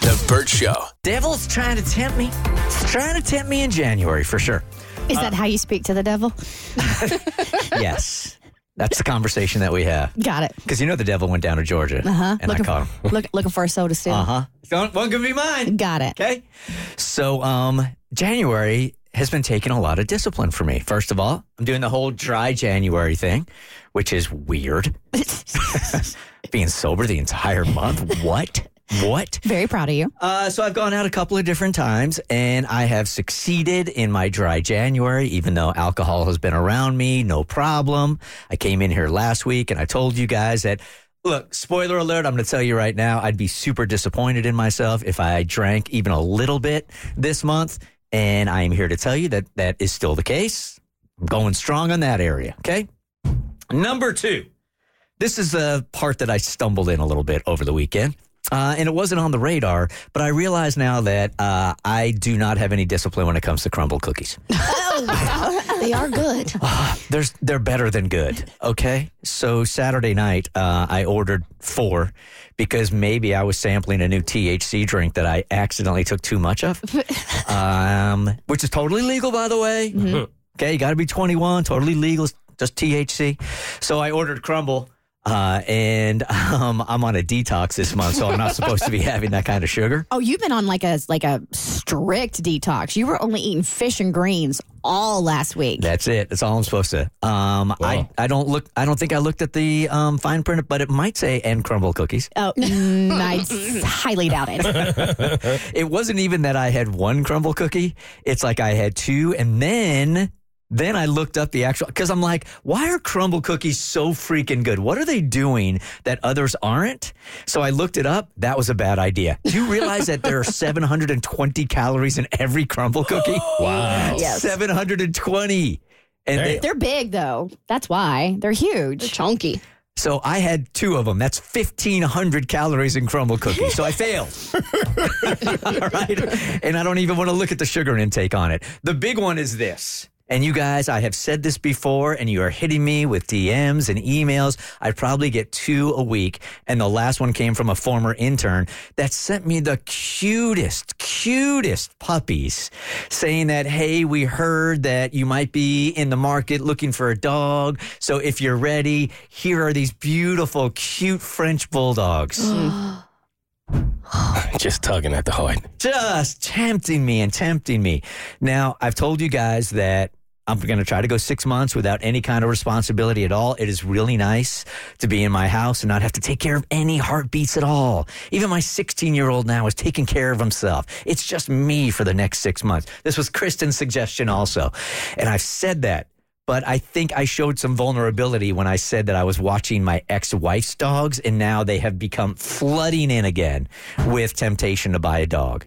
The Bert Show. Devil's trying to tempt me. It's trying to tempt me in January for sure. Is that how you speak to the devil? Yes. That's the conversation that we have. Got it. Because you know the devil went down to Georgia. Uh-huh. And looking, I caught him. look, looking for a soda steal. Uh huh. Don't, one could be mine. Got it. Okay. So, um, January has been taking a lot of discipline for me. First of all, I'm doing the whole dry January thing, which is weird. Being sober the entire month. What? What? Very proud of you. Uh, so I've gone out a couple of different times and I have succeeded in my dry January, even though alcohol has been around me, no problem. I came in here last week and I told you guys that, look, spoiler alert, I'm going to tell you right now, I'd be super disappointed in myself if I drank even a little bit this month. And I am here to tell you that that is still the case. I'm going strong on that area. Okay. Number two. This is the part that I stumbled in a little bit over the weekend. Uh, and it wasn't on the radar, but I realize now that uh, I do not have any discipline when it comes to Crumbl cookies. They are good. There's, they're better than good. Okay. So Saturday night, uh, I ordered four because maybe I was sampling a new THC drink that I accidentally took too much of, um, which is totally legal, by the way. Okay. You got to be 21, totally legal, just THC. So I ordered Crumbl. Uh, and um, I'm on a detox this month, so I'm not supposed to be having that kind of sugar. Oh, you've been on like a like a strict detox. You were only eating fish and greens all last week. That's it. That's all I'm supposed to. Um, I, I don't look. I don't think I looked at the um, fine print, but it might say "and Crumbl cookies." Oh, mm, I s- highly doubt it. It wasn't even that I had one Crumbl cookie. It's like I had two, and then then I looked up the actual because I'm like, why are Crumbl cookies so freaking good? What are they doing that others aren't? So I looked it up. That was a bad idea. Do you realize that there are 720 calories in every Crumbl cookie? Wow. Yes. 720. And they, They're big though. That's why they're huge. They're Chunky. So I had two of them. That's 1,500 calories in Crumbl cookies. So I failed. All right. And I don't even want to look at the sugar intake on it. The big one is this. And you guys, I have said this before, and you are hitting me with DMs and emails. I probably get two a week. And the last one came from a former intern that sent me the cutest, cutest puppies saying that, hey, we heard that you might be in the market looking for a dog. So if you're ready, here are these beautiful, cute French bulldogs. Just tugging at the heart. just tempting me and tempting me. Now, I've told you guys that I'm going to try to go six months without any kind of responsibility at all. It is really nice to be in my house and not have to take care of any heartbeats at all. Even my 16 year old now is taking care of himself. It's just me for the next six months. This was Kristen's suggestion also. And I've said that. But I think I showed some vulnerability when I said that I was watching my ex wife's dogs, and now they have become flooding in again with temptation to buy a dog.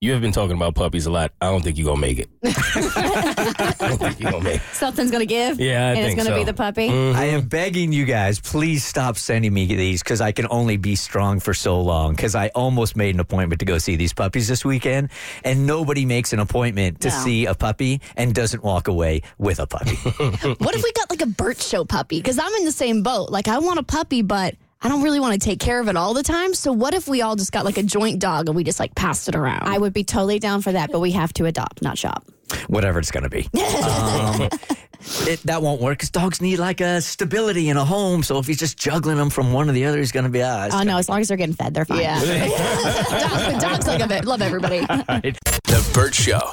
You have been talking about puppies a lot. I don't think you're gonna make it. I don't think you're gonna make it. Something's gonna give. Yeah, I and think it's gonna so. be the puppy. Mm-hmm. I am begging you guys, please stop sending me these because I can only be strong for so long. Because I almost made an appointment to go see these puppies this weekend, and nobody makes an appointment to No. see a puppy and doesn't walk away with a puppy. What if we got like a Bert Show puppy? Because I'm in the same boat. Like, I want a puppy, but I don't really want to take care of it all the time. So, what if we all just got like a joint dog and we just like passed it around? I would be totally down for that, but we have to adopt, not shop. Whatever it's going to be. Um, it, that won't work because dogs need like a stability in a home. So if he's just juggling them from one to the other, he's going to be ah. it's Oh no, as long as they're getting fed, they're fine. yeah. dogs, dogs like a bit. Love everybody. The Bert Show.